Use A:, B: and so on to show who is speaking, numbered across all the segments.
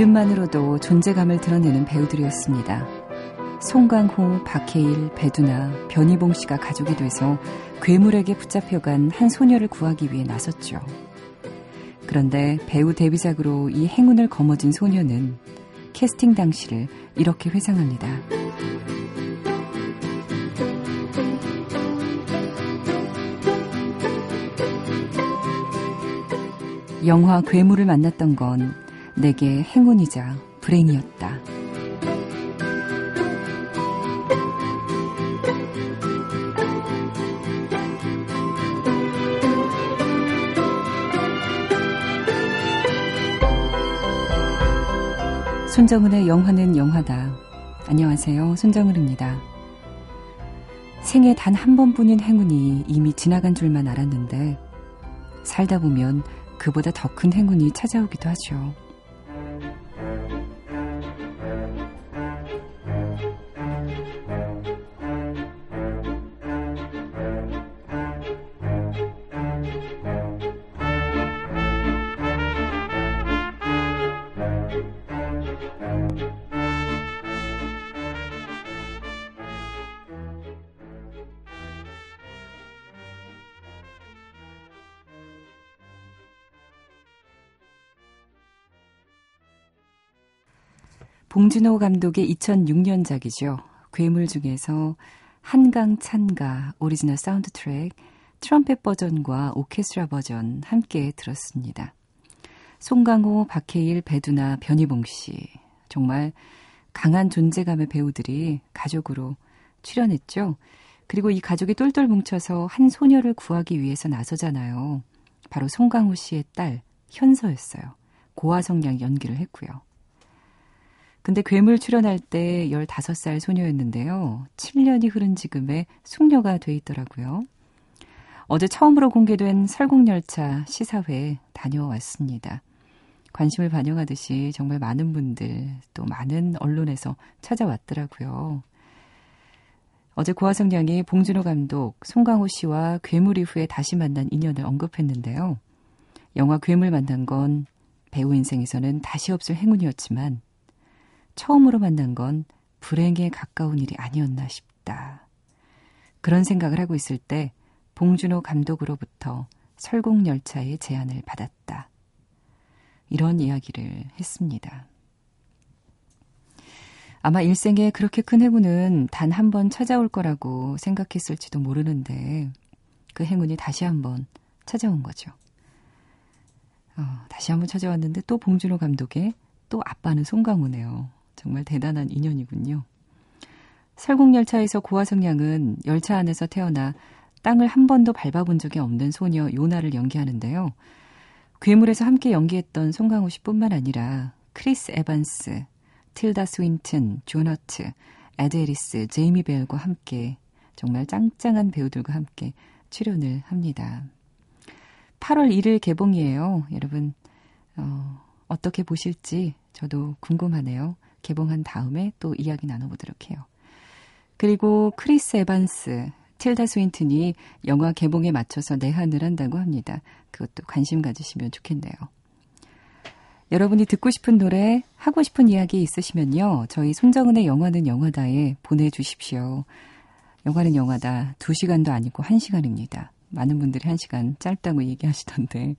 A: 그 이름만으로도 존재감을 드러내는 배우들이었습니다. 송강호, 박해일, 배두나, 변희봉 씨가 가족이 돼서 괴물에게 붙잡혀간 한 소녀를 구하기 위해 나섰죠. 그런데 배우 데뷔작으로 이 행운을 거머쥔 소녀는 캐스팅 당시를 이렇게 회상합니다. 영화 괴물을 만났던 건 내게 행운이자 불행이었다. 손정은의 영화는 영화다. 안녕하세요. 손정은입니다. 생애 단 한 번뿐인 행운이 이미 지나간 줄만 알았는데 살다 보면 그보다 더 큰 행운이 찾아오기도 하죠. 봉준호 감독의 2006년작이죠. 괴물 중에서 한강 찬가 오리지널 사운드 트랙 트럼펫 버전과 오케스트라 버전 함께 들었습니다. 송강호, 박해일, 배두나, 변희봉 씨. 정말 강한 존재감의 배우들이 가족으로 출연했죠. 그리고 이 가족이 똘똘 뭉쳐서 한 소녀를 구하기 위해서 나서잖아요. 바로 송강호 씨의 딸 현서였어요. 고화성양 연기를 했고요. 근데 괴물 출연할 때 15살 소녀였는데요. 7년이 흐른 지금의 숙녀가 돼 있더라고요. 어제 처음으로 공개된 설국열차 시사회 다녀왔습니다. 관심을 반영하듯이 정말 많은 분들 또 많은 언론에서 찾아왔더라고요. 어제 고화성 양이 봉준호 감독, 송강호 씨와 괴물 이후에 다시 만난 인연을 언급했는데요. 영화 괴물 만난 건 배우 인생에서는 다시 없을 행운이었지만 처음으로 만난 건 불행에 가까운 일이 아니었나 싶다. 그런 생각을 하고 있을 때 봉준호 감독으로부터 설국열차의 제안을 받았다. 이런 이야기를 했습니다. 아마 일생에 그렇게 큰 행운은 단 한 번 찾아올 거라고 생각했을지도 모르는데 그 행운이 다시 한번 찾아온 거죠. 어, 다시 한번 찾아왔는데 또 봉준호 감독의 또 아빠는 송강호네요. 정말 대단한 인연이군요. 설국열차에서 고아성 양은 열차 안에서 태어나 땅을 한 번도 밟아본 적이 없는 소녀 요나를 연기하는데요. 괴물에서 함께 연기했던 송강호 씨뿐만 아니라 크리스 에반스, 틸다 스윈튼, 존 허트, 에드 해리스, 제이미 벨과 함께 정말 짱짱한 배우들과 함께 출연을 합니다. 8월 1일 개봉이에요. 여러분 어, 어떻게 보실지 저도 궁금하네요. 개봉한 다음에 또 이야기 나눠보도록 해요. 그리고 크리스 에반스, 틸다 스윈튼이 영화 개봉에 맞춰서 내한을 한다고 합니다. 그것도 관심 가지시면 좋겠네요. 여러분이 듣고 싶은 노래, 하고 싶은 이야기 있으시면요. 저희 손정은의 영화는 영화다에 보내주십시오. 영화는 영화다. 2시간도 아니고 1시간입니다. 많은 분들이 1시간 짧다고 얘기하시던데.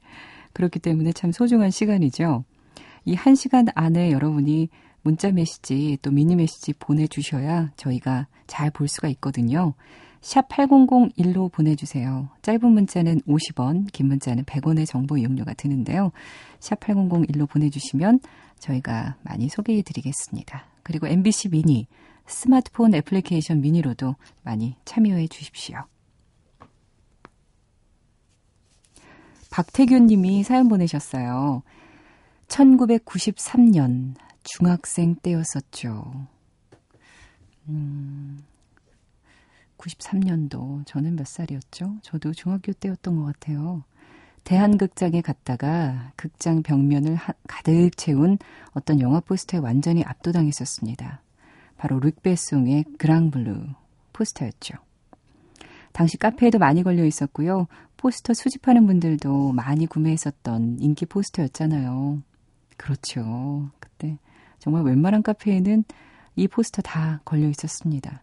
A: 그렇기 때문에 참 소중한 시간이죠. 이 1시간 안에 여러분이 문자 메시지 또 미니 메시지 보내주셔야 저희가 잘 볼 수가 있거든요. 샵 8001로 보내주세요. 짧은 문자는 50원, 긴 문자는 100원의 정보 이용료가 드는데요. 샵 8001로 보내주시면 저희가 많이 소개해 드리겠습니다. 그리고 MBC 미니, 스마트폰 애플리케이션 미니로도 많이 참여해 주십시오. 박태균 님이 사연 보내셨어요. 1993년 중학생 때였었죠. 음, 93년도 저는 몇 살이었죠? 저도 중학교 때였던 것 같아요. 대한극장에 갔다가 극장 벽면을 하, 가득 채운 어떤 영화 포스터에 완전히 압도당했었습니다. 바로 뤽 베송의 그랑블루 포스터였죠. 당시 카페에도 많이 걸려 있었고요. 포스터 수집하는 분들도 많이 구매했었던 인기 포스터였잖아요. 그렇죠. 그때 정말 웬만한 카페에는 이 포스터 다 걸려 있었습니다.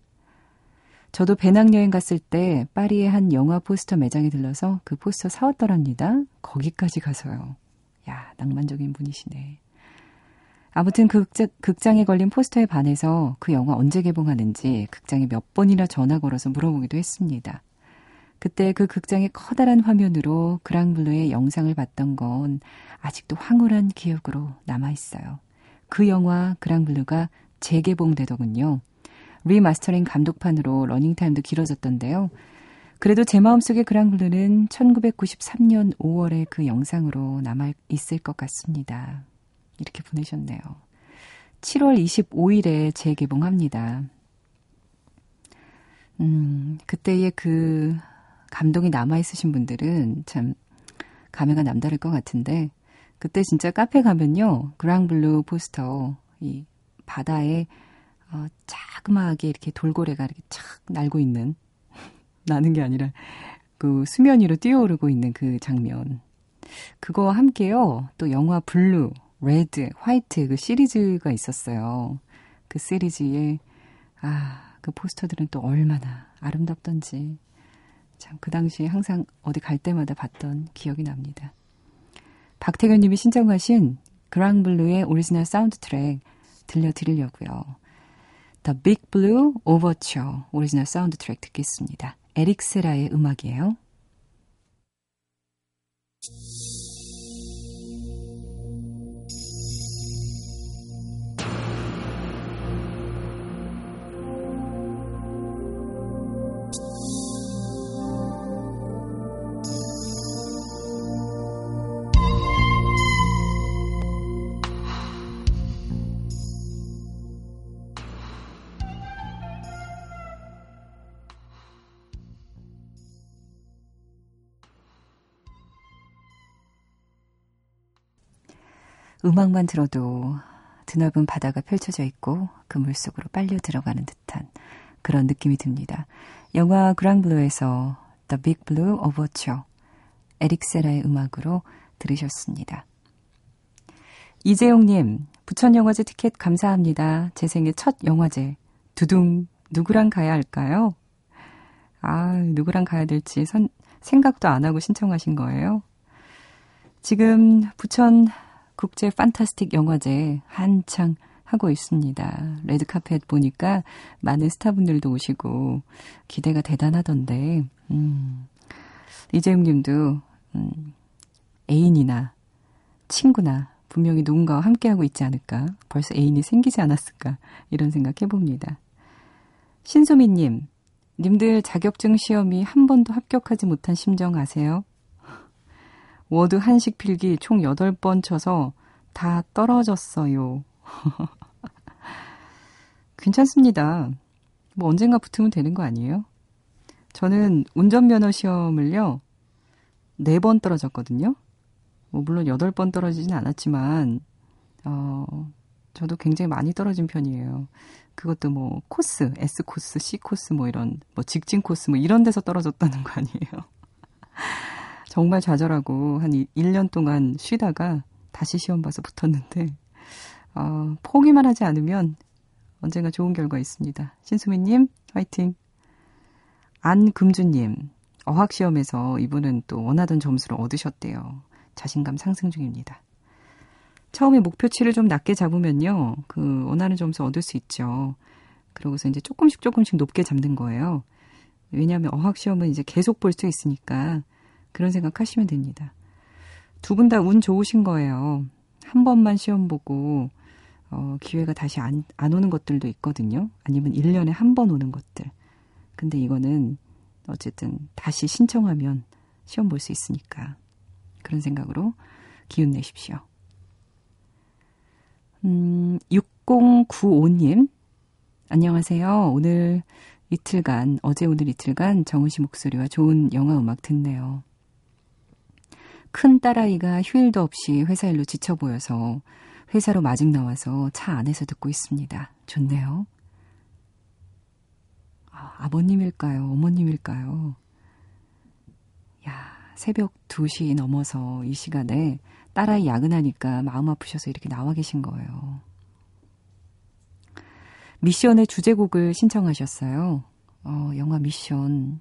A: 저도 배낭여행 갔을 때 파리의 한 영화 포스터 매장에 들러서 그 포스터 사왔더랍니다. 거기까지 가서요. 야, 낭만적인 분이시네. 아무튼 그 극장, 에 걸린 포스터에 반해서 그 영화 언제 개봉하는지 극장에 몇 번이나 전화 걸어서 물어보기도 했습니다. 그때 그 극장의 커다란 화면으로 그랑블루의 영상을 봤던 건 아직도 황홀한 기억으로 남아있어요. 그 영화 그랑블루가 재개봉되더군요. 리마스터링 감독판으로 러닝타임도 길어졌던데요. 그래도 제 마음속에 그랑블루는 1993년 5월에 그 영상으로 남아있을 것 같습니다. 이렇게 보내셨네요. 7월 25일에 재개봉합니다. 음, 그때의 그 감동이 남아있으신 분들은 참 감회가 남다를 것 같은데, 그때 진짜 카페 가면요, 그랑블루 포스터, 이 바다에 어, 자그마하게 이렇게 돌고래가 이렇게 착 날고 있는, 나는 게 아니라 그 수면 위로 뛰어오르고 있는 그 장면. 그거와 함께요, 또 영화 블루, 레드, 화이트 그 시리즈가 있었어요. 그 시리즈에, 아, 그 포스터들은 또 얼마나 아름답던지. 참, 그 당시에 항상 어디 갈 때마다 봤던 기억이 납니다. 박태균 님이 신청하신 그랑블루의 오리지널 사운드 트랙 들려드리려고요. The Big Blue Overture 오리지널 사운드 트랙 듣겠습니다. 에릭 세라의 음악이에요. 음악만 들어도 드넓은 바다가 펼쳐져 있고 그 물속으로 빨려 들어가는 듯한 그런 느낌이 듭니다. 영화 그랑블루에서 The Big Blue Overture 에릭 세라의 음악으로 들으셨습니다. 이재용님, 부천영화제 티켓 감사합니다. 제 생애 첫 영화제. 두둥, 누구랑 가야 할까요? 아, 누구랑 가야 될지 선, 생각도 안 하고 신청하신 거예요? 지금 부천 국제 판타스틱 영화제 한창 하고 있습니다. 레드카펫 보니까 많은 스타분들도 오시고 기대가 대단하던데, 음, 이재용 님도, 음, 애인이나 친구나 분명히 누군가와 함께하고 있지 않을까. 벌써 애인이 생기지 않았을까. 이런 생각 해봅니다. 신소미님, 님들 자격증 시험이 한 번도 합격하지 못한 심정 아세요? 워드 한식 필기 총 8번 쳐서 다 떨어졌어요. 괜찮습니다. 뭐 언젠가 붙으면 되는 거 아니에요? 저는 운전면허 시험을요, 4번 떨어졌거든요. 뭐 물론 8번 떨어지진 않았지만, 어, 저도 굉장히 많이 떨어진 편이에요. 그것도 뭐 코스, S 코스, C 코스 뭐 이런 뭐 직진 코스 뭐 이런 데서 떨어졌다는 거 아니에요. 정말 좌절하고 한 1년 동안 쉬다가 다시 시험 봐서 붙었는데 어, 포기만 하지 않으면 언젠가 좋은 결과 있습니다. 신수미님 화이팅. 안금주님 어학시험에서 이분은 또 원하던 점수를 얻으셨대요. 자신감 상승 중입니다. 처음에 목표치를 좀 낮게 잡으면요, 그 원하는 점수 얻을 수 있죠. 그러고서 이제 조금씩 조금씩 높게 잡는 거예요. 왜냐하면 어학시험은 이제 계속 볼 수 있으니까 그런 생각하시면 됩니다. 두 분 다 운 좋으신 거예요. 한 번만 시험 보고 어, 기회가 다시 안, 안 오는 것들도 있거든요. 아니면 1년에 한 번 오는 것들. 근데 이거는 어쨌든 다시 신청하면 시험 볼 수 있으니까. 그런 생각으로 기운 내십시오. 음, 6095님. 안녕하세요. 오늘 이틀간, 어제 오늘 이틀간 정은 씨 목소리와 좋은 영화 음악 듣네요. 큰 딸아이가 휴일도 없이 회사 일로 지쳐 보여서 회사로 마중 나와서 차 안에서 듣고 있습니다. 좋네요. 아, 아버님일까요? 어머님일까요? 야, 새벽 2시 넘어서 이 시간에 딸아이 야근하니까 마음 아프셔서 이렇게 나와 계신 거예요. 미션의 주제곡을 신청하셨어요. 어, 영화 미션.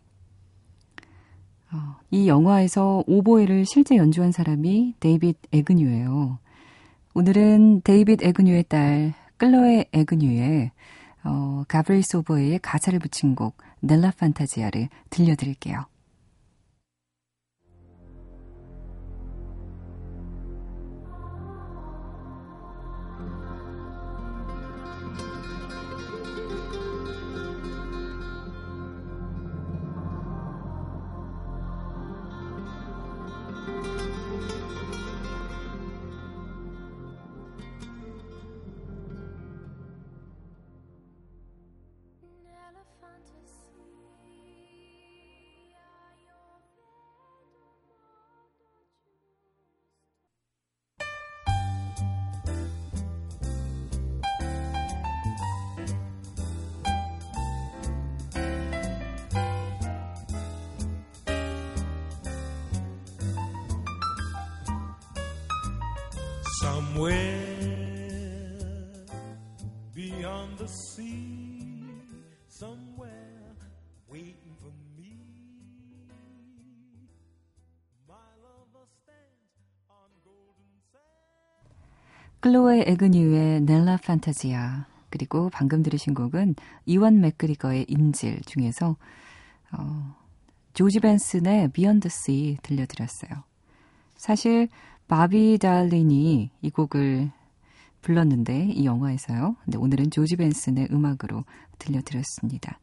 A: 어, 이 영화에서 오보에를 실제 연주한 사람이 데이빗 에그뉴예요. 오늘은 데이빗 에그뉴의 딸 클로에 에그뉴의 어, Gabriel's Oboe의 가사를 붙인 곡 넬라 판타지아를 들려드릴게요. Beyond the sea, somewhere waiting for me. My lover stands on golden sand. 클로에 에그뉴의 넬라 판타지아 그리고 방금 들으신 곡은 이완 맥그리거의 인질 중에서 어, 조지 벤슨의 Beyond Sea 들려드렸어요. 사실 바비 달린이 이 곡을 불렀는데 이 영화에서요. 근데 오늘은 조지 벤슨의 음악으로 들려드렸습니다.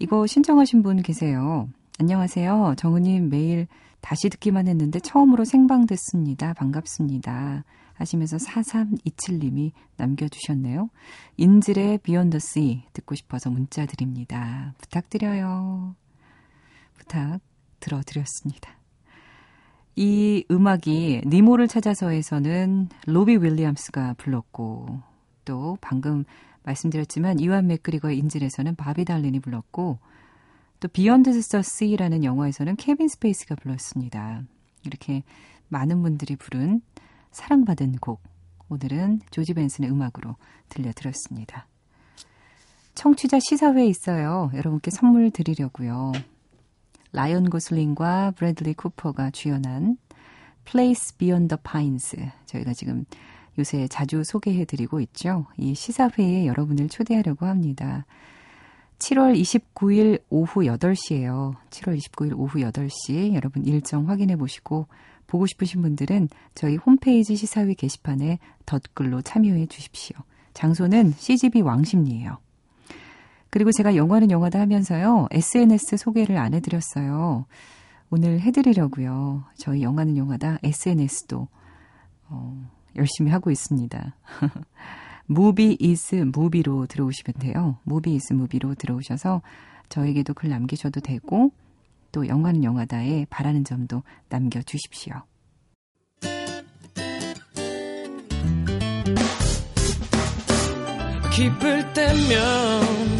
A: 이거 신청하신 분 계세요. 안녕하세요. 정은님 매일 다시 듣기만 했는데 처음으로 생방 됐습니다. 반갑습니다. 하시면서 4327님이 남겨주셨네요. 인질의 비욘더 씨 듣고 싶어서 문자 드립니다. 부탁드려요. 부탁 들어드렸습니다. 이 음악이 니모를 찾아서에서는 로비 윌리엄스가 불렀고 또 방금 말씀드렸지만 이완 맥그리거의 인질에서는 바비 달린이 불렀고 또 Beyond the Sea라는 영화에서는 케빈 스페이스가 불렀습니다. 이렇게 많은 분들이 부른 사랑받은 곡 오늘은 조지 벤슨의 음악으로 들려드렸습니다. 청취자 시사회 있어요. 여러분께 선물 드리려고요. 라이언 고슬링과 브래들리 쿠퍼가 주연한 Place Beyond the Pines. 저희가 지금 요새 자주 소개해드리고 있죠. 이 시사회에 여러분을 초대하려고 합니다. 7월 29일 오후 8시에요. 7월 29일 오후 8시 여러분 일정 확인해 보시고 보고 싶으신 분들은 저희 홈페이지 시사회 게시판에 덧글로 참여해 주십시오. 장소는 CGV 왕십리예요. 그리고 제가 영화는 영화다 하면서요. SNS 소개를 안 해드렸어요. 오늘 해드리려고요. 저희 영화는 영화다 SNS도 어, 열심히 하고 있습니다. Movie is Movie로 들어오시면 돼요. Movie is Movie로 들어오셔서 저에게도 글 남기셔도 되고 또 영화는 영화다에 바라는 점도 남겨주십시오. 기쁠 때면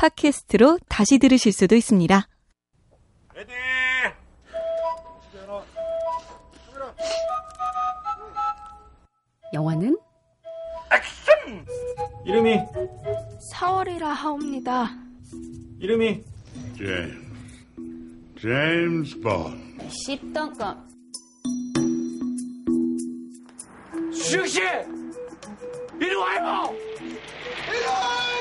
A: 팟캐스트로 다시 들으실 수도 있습니다. Ready! 영화는 액션!
B: 이름이
C: 4월이라 하옵니다.
B: 이름이
D: 제임스 제임스 본
C: 10등급
B: 수영씨! 이리 와요! 이리 와!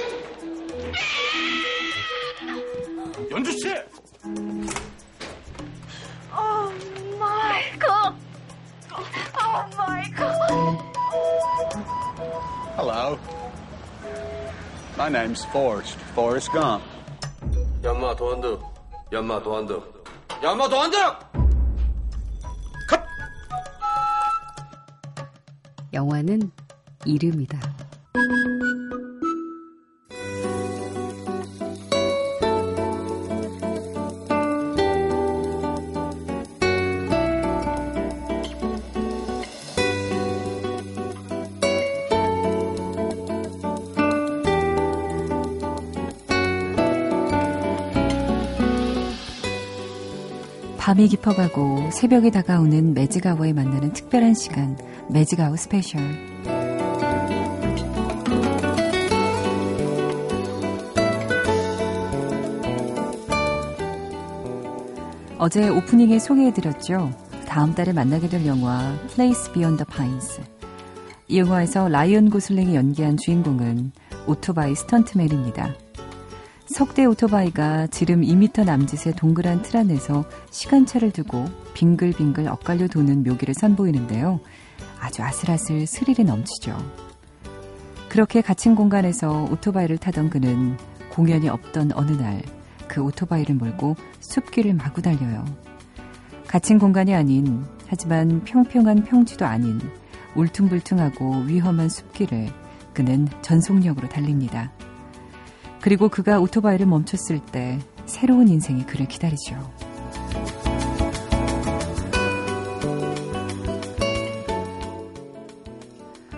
B: 연주 씨.
C: 어, 마이클. 어, 마이클.
E: Hello. My name's Forrest. Forrest Gump.
F: 연마 도안득. 연마 도안득. 연마 도안득. 컷.
A: 영화는 이름이다. 밤이 깊어가고 새벽이 다가오는 매직아워에 만나는 특별한 시간, 매직아워 스페셜. 어제 오프닝에 소개해드렸죠. 다음 달에 만나게 될 영화 Place Beyond the Pines. 이 영화에서 라이언 고슬링이 연기한 주인공은 오토바이 스턴트맨입니다. 석대 오토바이가 지름 2m 남짓의 동그란 틀 안에서 시간차를 두고 빙글빙글 엇갈려 도는 묘기를 선보이는데요. 아주 아슬아슬 스릴이 넘치죠. 그렇게 갇힌 공간에서 오토바이를 타던 그는 공연이 없던 어느 날 그 오토바이를 몰고 숲길을 마구 달려요. 갇힌 공간이 아닌 하지만 평평한 평지도 아닌 울퉁불퉁하고 위험한 숲길을 그는 전속력으로 달립니다. 그리고 그가 오토바이를 멈췄을 때 새로운 인생이 그를 기다리죠.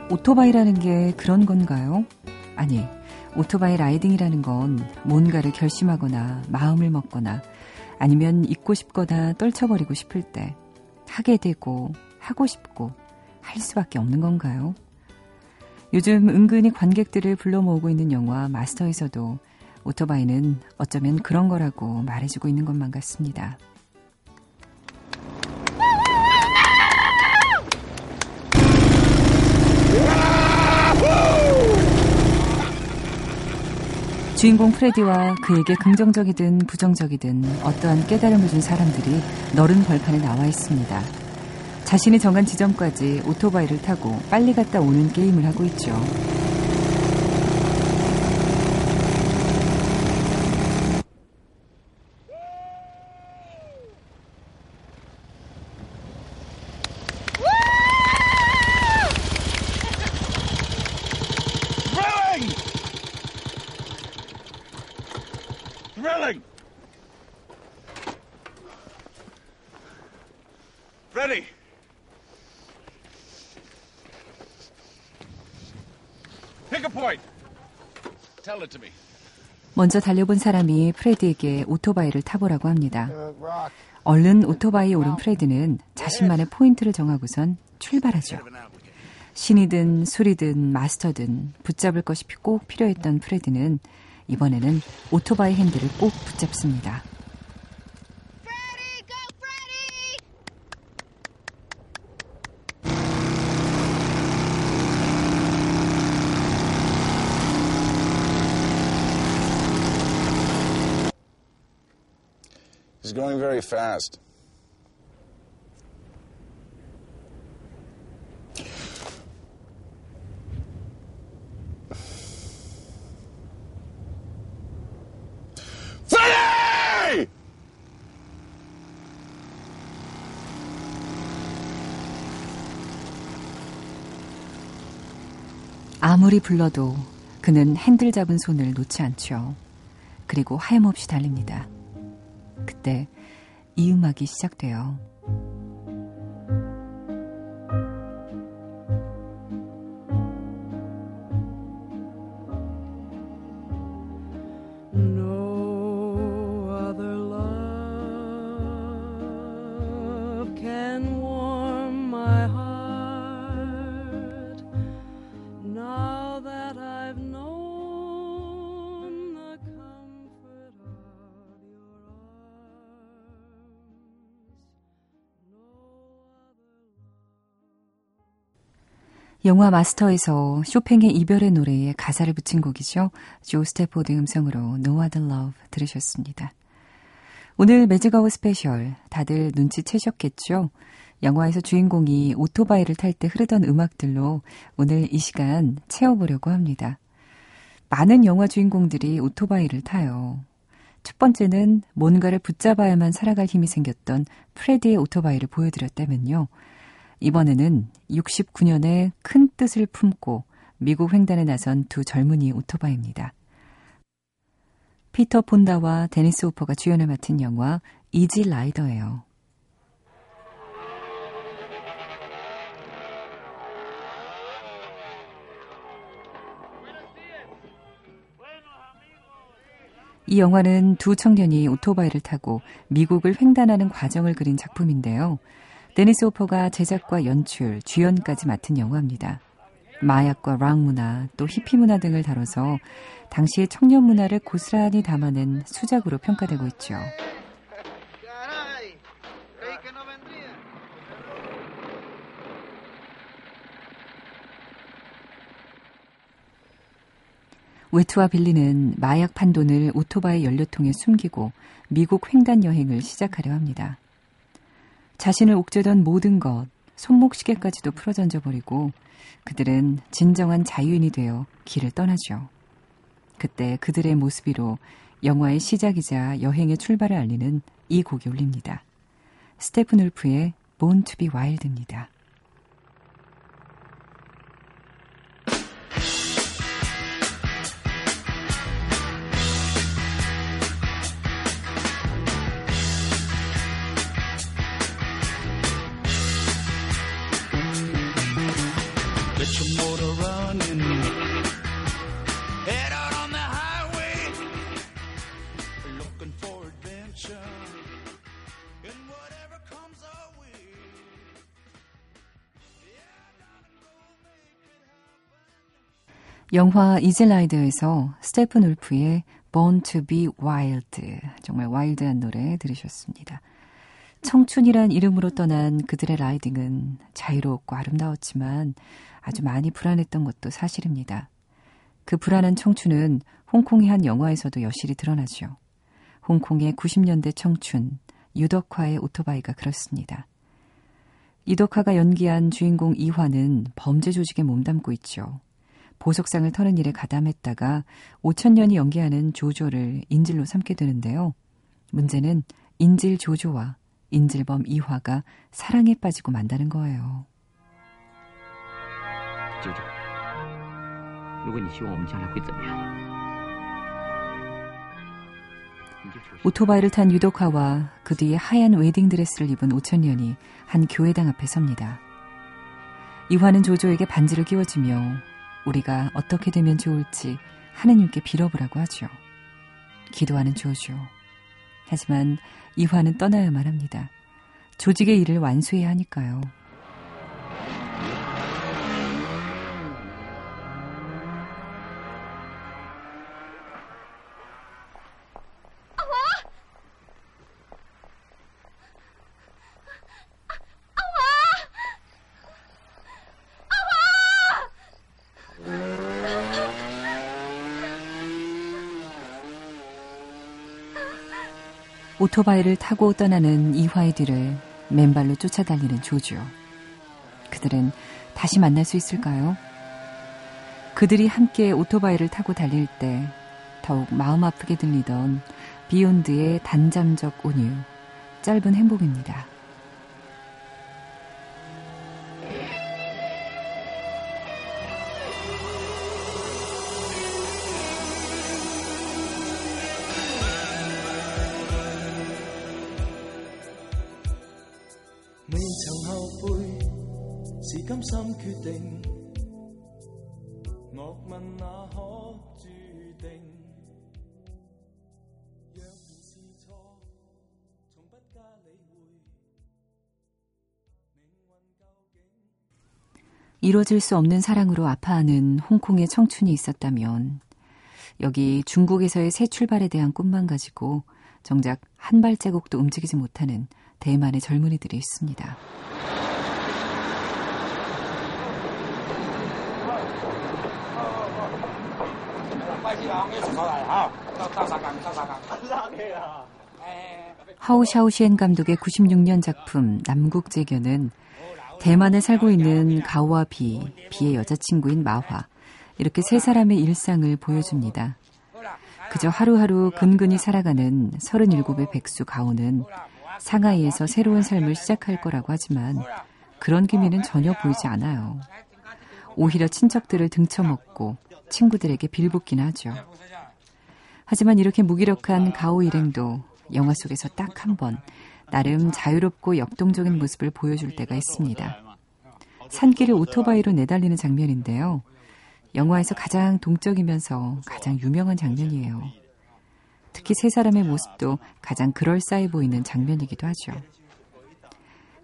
A: 오토바이라는 게 그런 건가요? 아니, 오토바이 riding이라는 건 뭔가를 결심하거나 마음을 먹거나 아니면 잊고 싶거나 떨쳐버리고 싶을 때 하게 되고 하고 싶고 할 수밖에 없는 건가요? 요즘 은근히 관객들을 불러 모으고 있는 영화 마스터에서도 오토바이는 어쩌면 그런 거라고 말해주고 있는 것만 같습니다. 주인공 프레디와 그에게 긍정적이든 부정적이든 어떠한 깨달음을 준 사람들이 너른 벌판에 나와 있습니다. 자신이 정한 지점까지 오토바이를 타고 빨리 갔다 오는 게임을 하고 있죠.
B: Thrilling! Ready! Pick a point. Tell it to me.
A: 먼저 달려본 사람이 프레드에게 오토바이를 타보라고 합니다. 얼른 오토바이에 오른 프레드는 자신만의 포인트를 정하고선 출발하죠. 신이든 술이든 마스터든 붙잡을 것이 꼭 필요했던 프레드는 이번에는 오토바이 핸들을 꼭 붙잡습니다.
E: He's going very fast.
A: 아무리 불러도 그는 핸들 잡은 손을 놓지 않죠. 그리고 하염없이 달립니다. 그때 이 음악이 시작돼요. 영화 마스터에서 쇼팽의 이별의 노래에 가사를 붙인 곡이죠. 조 스태포드 음성으로 No Other Love 들으셨습니다. 오늘 매직아워 스페셜 다들 눈치채셨겠죠? 영화에서 주인공이 오토바이를 탈 때 흐르던 음악들로 오늘 이 시간 채워보려고 합니다. 많은 영화 주인공들이 오토바이를 타요. 첫 번째는 뭔가를 붙잡아야만 살아갈 힘이 생겼던 프레디의 오토바이를 보여드렸다면요. 이번에는 69년에 큰 뜻을 품고 미국 횡단에 나선 두 젊은이 오토바이입니다. 피터 폰다와 데니스 호퍼가 주연을 맡은 영화 Easy Rider예요. 이 영화는 두 청년이 오토바이를 타고 미국을 횡단하는 과정을 그린 작품인데요. 데니스 호퍼가 제작과 연출, 주연까지 맡은 영화입니다. 마약과 락 문화, 또 히피 문화 등을 다뤄서 당시의 청년 문화를 고스란히 담아낸 수작으로 평가되고 있죠. 웨트와 빌리는 마약 판돈을 오토바이 연료통에 숨기고 미국 횡단 여행을 시작하려 합니다. 자신을 옥죄던 모든 것, 손목시계까지도 풀어던져 버리고 그들은 진정한 자유인이 되어 길을 떠나죠. 그때 그들의 모습이로 영화의 시작이자 여행의 출발을 알리는 이 곡이 울립니다. 스테픈 울프의 Born to be Wild입니다. 영화 이즐라이드에서 스테픈 울프의 Born to be Wild 정말 와일드한 노래 들으셨습니다. 청춘이란 이름으로 떠난 그들의 라이딩은 자유롭고 아름다웠지만 아주 많이 불안했던 것도 사실입니다. 그 불안한 청춘은 홍콩의 한 영화에서도 여실히 드러나죠. 홍콩의 90년대 청춘, 유덕화의 오토바이가 그렇습니다. 이덕화가 연기한 주인공 이화는 범죄 조직에 몸담고 있죠. 보석상을 터는 일에 가담했다가 5천년이 연기하는 조조를 인질로 삼게 되는데요. 문제는 인질 조조와 인질범 이화가 사랑에 빠지고 만다는 거예요.
G: 조조,
A: 오토바이를 탄 유독화와 그 뒤에 하얀 웨딩드레스를 입은 5천년이 한 교회당 앞에 섭니다. 이화는 조조에게 반지를 끼워주며 우리가 어떻게 되면 좋을지 하느님께 빌어보라고 하죠. 기도하는 조조. 하지만 이화는 떠나야만 합니다. 조직의 일을 완수해야 하니까요. 오토바이를 타고 떠나는 이화의 뒤를 맨발로 쫓아달리는 조조. 그들은 다시 만날 수 있을까요? 그들이 함께 오토바이를 타고 달릴 때 더욱 마음 아프게 들리던 비욘드의 단잠적 온유, 짧은 행복입니다. 이뤄질 수 없는 사랑으로 아파하는 홍콩의 청춘이 있었다면 여기 중국에서의 새 출발에 대한 꿈만 가지고 정작 한 발자국도 움직이지 못하는 대만의 젊은이들이 있습니다. 하오샤오시엔 감독의 96년 작품 남국재견은 대만에 살고 있는 가오와 비, 비의 여자친구인 마화 이렇게 세 사람의 일상을 보여줍니다. 그저 하루하루 근근히 살아가는 37의 백수 가오는 상하이에서 새로운 삶을 시작할 거라고 하지만 그런 기미는 전혀 보이지 않아요. 오히려 친척들을 등쳐먹고 친구들에게 빌붙긴 하죠. 하지만 이렇게 무기력한 가오 일행도 영화 속에서 딱 한 번 나름 자유롭고 역동적인 모습을 보여줄 때가 있습니다. 산길을 오토바이로 내달리는 장면인데요. 영화에서 가장 동적이면서 가장 유명한 장면이에요. 특히 세 사람의 모습도 가장 그럴싸해 보이는 장면이기도 하죠.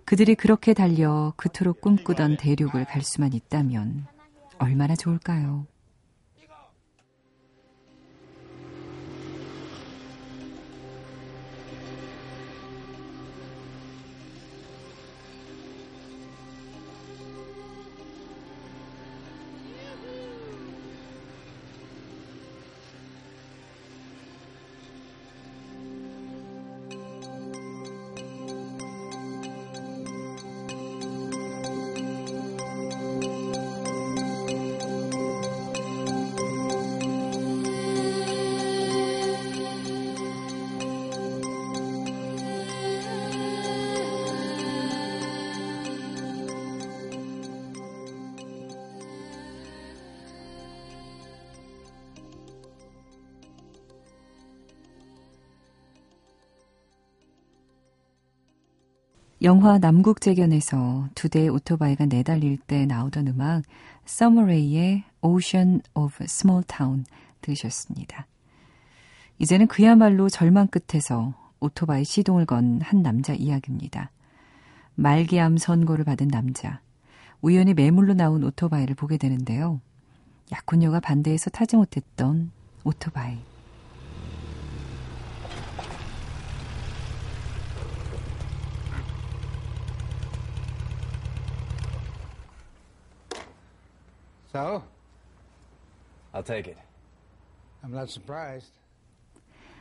A: 그들이 그렇게 달려 그토록 꿈꾸던 대륙을 갈 수만 있다면 얼마나 좋을까요? 영화 남국재견에서 두 대의 오토바이가 내달릴 때 나오던 음악 서머레이의 Ocean of Small Town 들으셨습니다. 이제는 그야말로 절망 끝에서 오토바이 시동을 건 한 남자 이야기입니다. 말기암 선고를 받은 남자. 우연히 매물로 나온 오토바이를 보게 되는데요. 약혼녀가 반대해서 타지 못했던 오토바이.
H: So,
F: I'll take it.
H: I'm not surprised.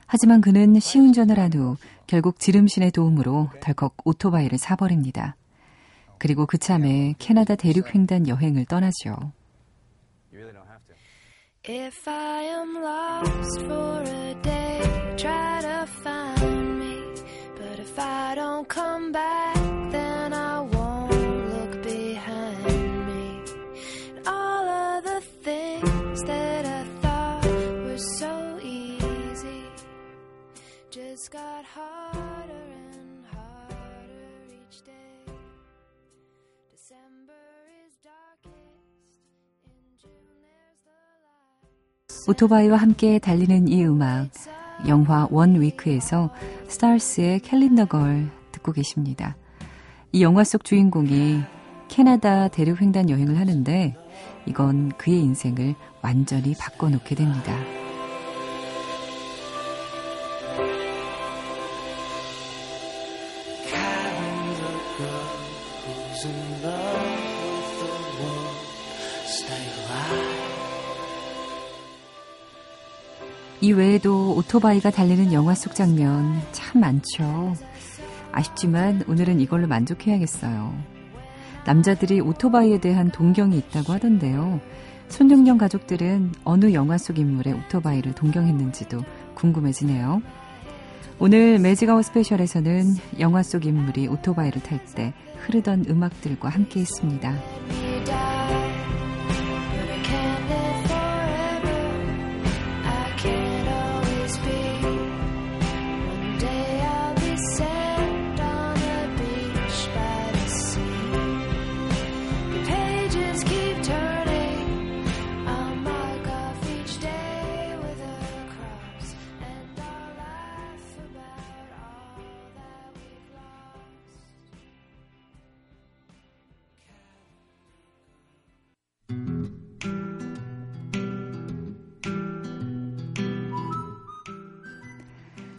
A: 하지만 그는 시운전을 한 후 결국 지름신의 도움으로 덜컥 오토바이를 사버립니다. 그리고 그참에 캐나다 대륙 횡단 여행을
F: to.
C: If I am lost for a day, try to find me. But if I don't come back, got harder and harder each day. December is darkest. In June there's the light.
A: 오토바이와 함께 달리는 이 음악, 영화 원 위크에서 스타스의 캘린더 걸 듣고 계십니다. 이 영화 속 주인공이 캐나다 대륙 횡단 여행을 하는데 이건 그의 인생을 완전히 바꿔놓게 됩니다. 이 외에도 오토바이가 달리는 영화 속 장면 참 많죠. 아쉽지만 오늘은 이걸로 만족해야겠어요. 남자들이 오토바이에 대한 동경이 있다고 하던데요. 손정령 가족들은 어느 영화 속 인물의 오토바이를 동경했는지도 궁금해지네요. 오늘 매직아웃 스페셜에서는 영화 속 인물이 오토바이를 탈 때 흐르던 음악들과 함께 했습니다.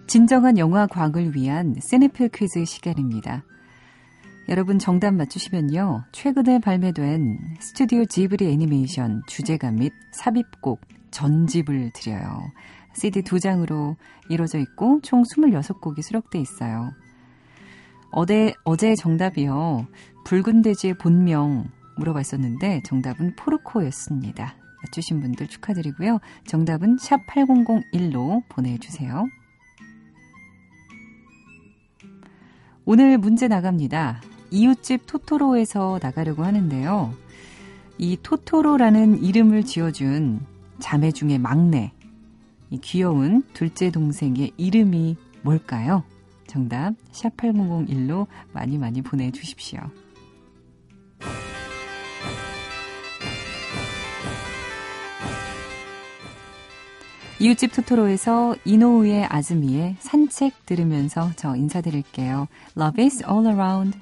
A: 진정한 영화 과학을 위한 세네필 퀴즈 시간입니다. 여러분 정답 맞추시면요. 최근에 발매된 스튜디오 지브리 애니메이션 주제가 및 삽입곡 전집을 드려요. CD 두 장으로 이루어져 있고 총 26곡이 수록돼 있어요. 어제, 어제 정답이요. 붉은 돼지의 본명 물어봤었는데 정답은 포르코였습니다. 맞추신 분들 축하드리고요. 정답은 샵 8001로 보내주세요. 오늘 문제 나갑니다. 이웃집 토토로에서 나가려고 하는데요. 이 토토로라는 이름을 지어준 자매 중에 막내, 이 귀여운 둘째 동생의 이름이 뭘까요? 정답 샵 8001로 많이 많이 보내주십시오. 이웃집 토토로에서 이노우의 아즈미의 산책 들으면서 저 인사드릴게요. Love is all around.